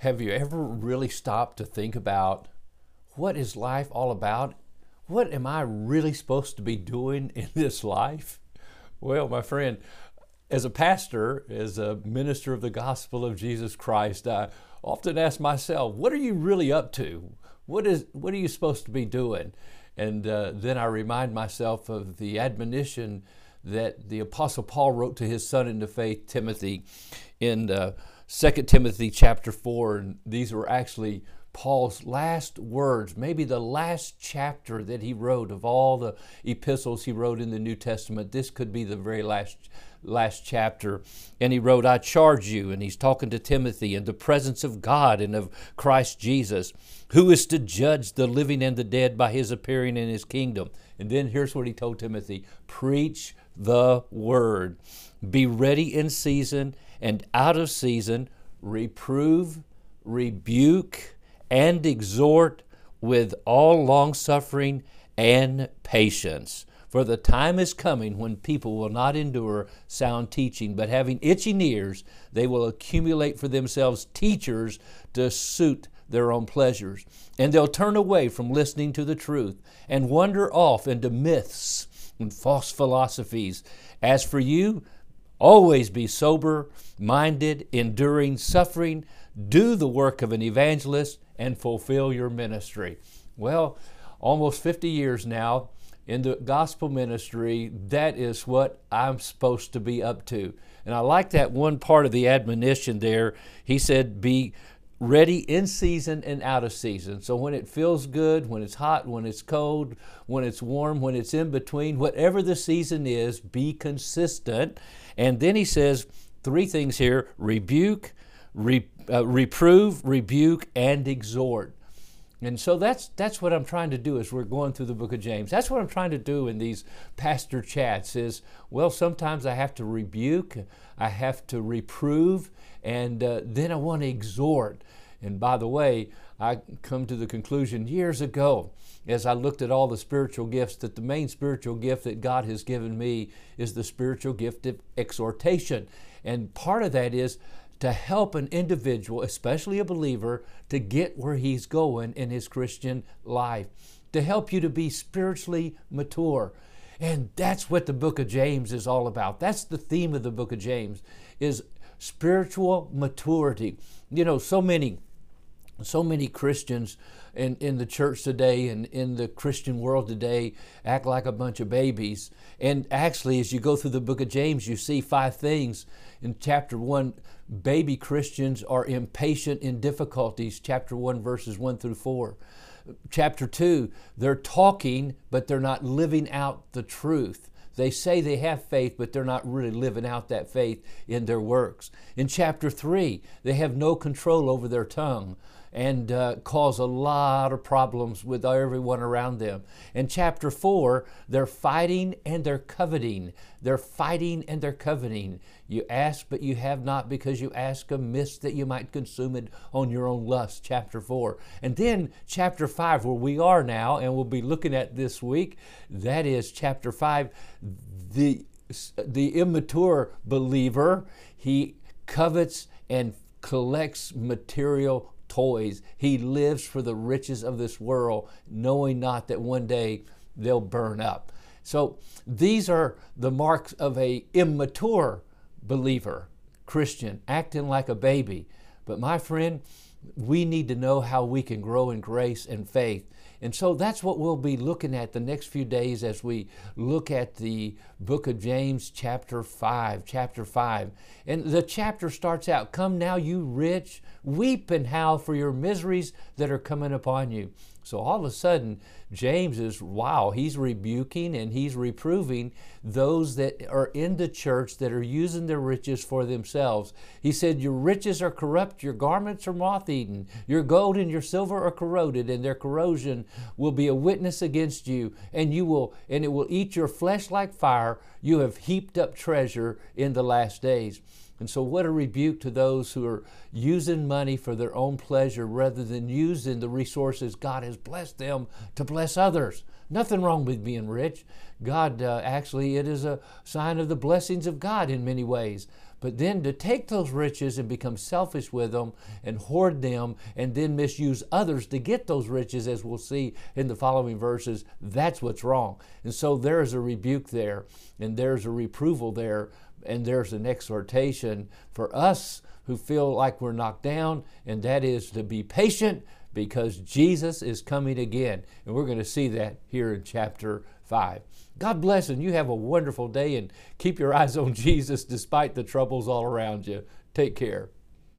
Have you ever really stopped to think about what is life all about? What am I really supposed to be doing in this life? Well, my friend, as a pastor, as a minister of the gospel of Jesus Christ, I often ask myself, what are you really up to? What is what are you supposed to be doing? And uh, then I remind myself of the admonition that the Apostle Paul wrote to his son in the faith, Timothy, in uh, 2 Timothy chapter 4. And these were actually Paul's last words, maybe the last chapter that he wrote of all the epistles he wrote in the New Testament. This could be the very last last chapter. And he wrote, I charge you, and he's talking to Timothy in the presence of God and of Christ Jesus, who is to judge the living and the dead by his appearing in his kingdom. And then here's what he told Timothy preach the word. Be ready in season and out of season, reprove, rebuke, and exhort with all longsuffering and patience. For the time is coming when people will not endure sound teaching, but having itching ears, they will accumulate for themselves teachers to suit their own pleasures. And they'll turn away from listening to the truth and wander off into myths and false philosophies. As for you, always be sober minded, enduring suffering, do the work of an evangelist, and fulfill your ministry. Well, almost 50 years now in the gospel ministry, that is what I'm supposed to be up to. And I like that one part of the admonition there. He said, Be ready in season and out of season. So when it feels good, when it's hot, when it's cold, when it's warm, when it's in between, whatever the season is, be consistent. And then he says three things here rebuke, re, uh, reprove, rebuke, and exhort. And so that's that's what I'm trying to do as we're going through the book of James. That's what I'm trying to do in these pastor chats is well sometimes I have to rebuke, I have to reprove, and uh, then I want to exhort. And by the way, I come to the conclusion years ago as I looked at all the spiritual gifts that the main spiritual gift that God has given me is the spiritual gift of exhortation. And part of that is to help an individual, especially a believer, to get where he's going in his Christian life, to help you to be spiritually mature. And that's what the book of James is all about. That's the theme of the book of James is spiritual maturity. You know, so many so many Christians in, in the church today and in the Christian world today act like a bunch of babies. And actually, as you go through the book of James, you see five things. In chapter one, baby Christians are impatient in difficulties, chapter 1, verses 1 through 4. Chapter 2, they're talking, but they're not living out the truth. They say they have faith, but they're not really living out that faith in their works. In chapter 3, they have no control over their tongue and uh, cause a lot of problems with everyone around them. In chapter 4, they're fighting and they're coveting. They're fighting and they're coveting. You ask, but you have not because you ask amiss that you might consume it on your own lust, chapter 4. And then chapter 5, where we are now, and we'll be looking at this week, that is chapter 5, the, the immature believer, he covets and collects material toys. He lives for the riches of this world, knowing not that one day they'll burn up. So these are the marks of a immature believer, Christian, acting like a baby. But my friend, we need to know how we can grow in grace and faith. And so that's what we'll be looking at the next few days as we look at the book of James, chapter 5. Chapter 5. And the chapter starts out Come now, you rich, weep and howl for your miseries that are coming upon you. So all of a sudden, James is, wow, he's rebuking and he's reproving those that are in the church that are using their riches for themselves. He said, Your riches are corrupt, your garments are moth eaten, your gold and your silver are corroded, and their corrosion will be a witness against you, and you will, and it will eat your flesh like fire. You have heaped up treasure in the last days. And so, what a rebuke to those who are using money for their own pleasure rather than using the resources God has blessed them to bless others. Nothing wrong with being rich. God, uh, actually, it is a sign of the blessings of God in many ways. But then to take those riches and become selfish with them and hoard them and then misuse others to get those riches, as we'll see in the following verses, that's what's wrong. And so there is a rebuke there, and there's a reproval there, and there's an exhortation for us who feel like we're knocked down, and that is to be patient because Jesus is coming again. And we're going to see that here in chapter 5. God bless and you have a wonderful day and keep your eyes on Jesus despite the troubles all around you. Take care.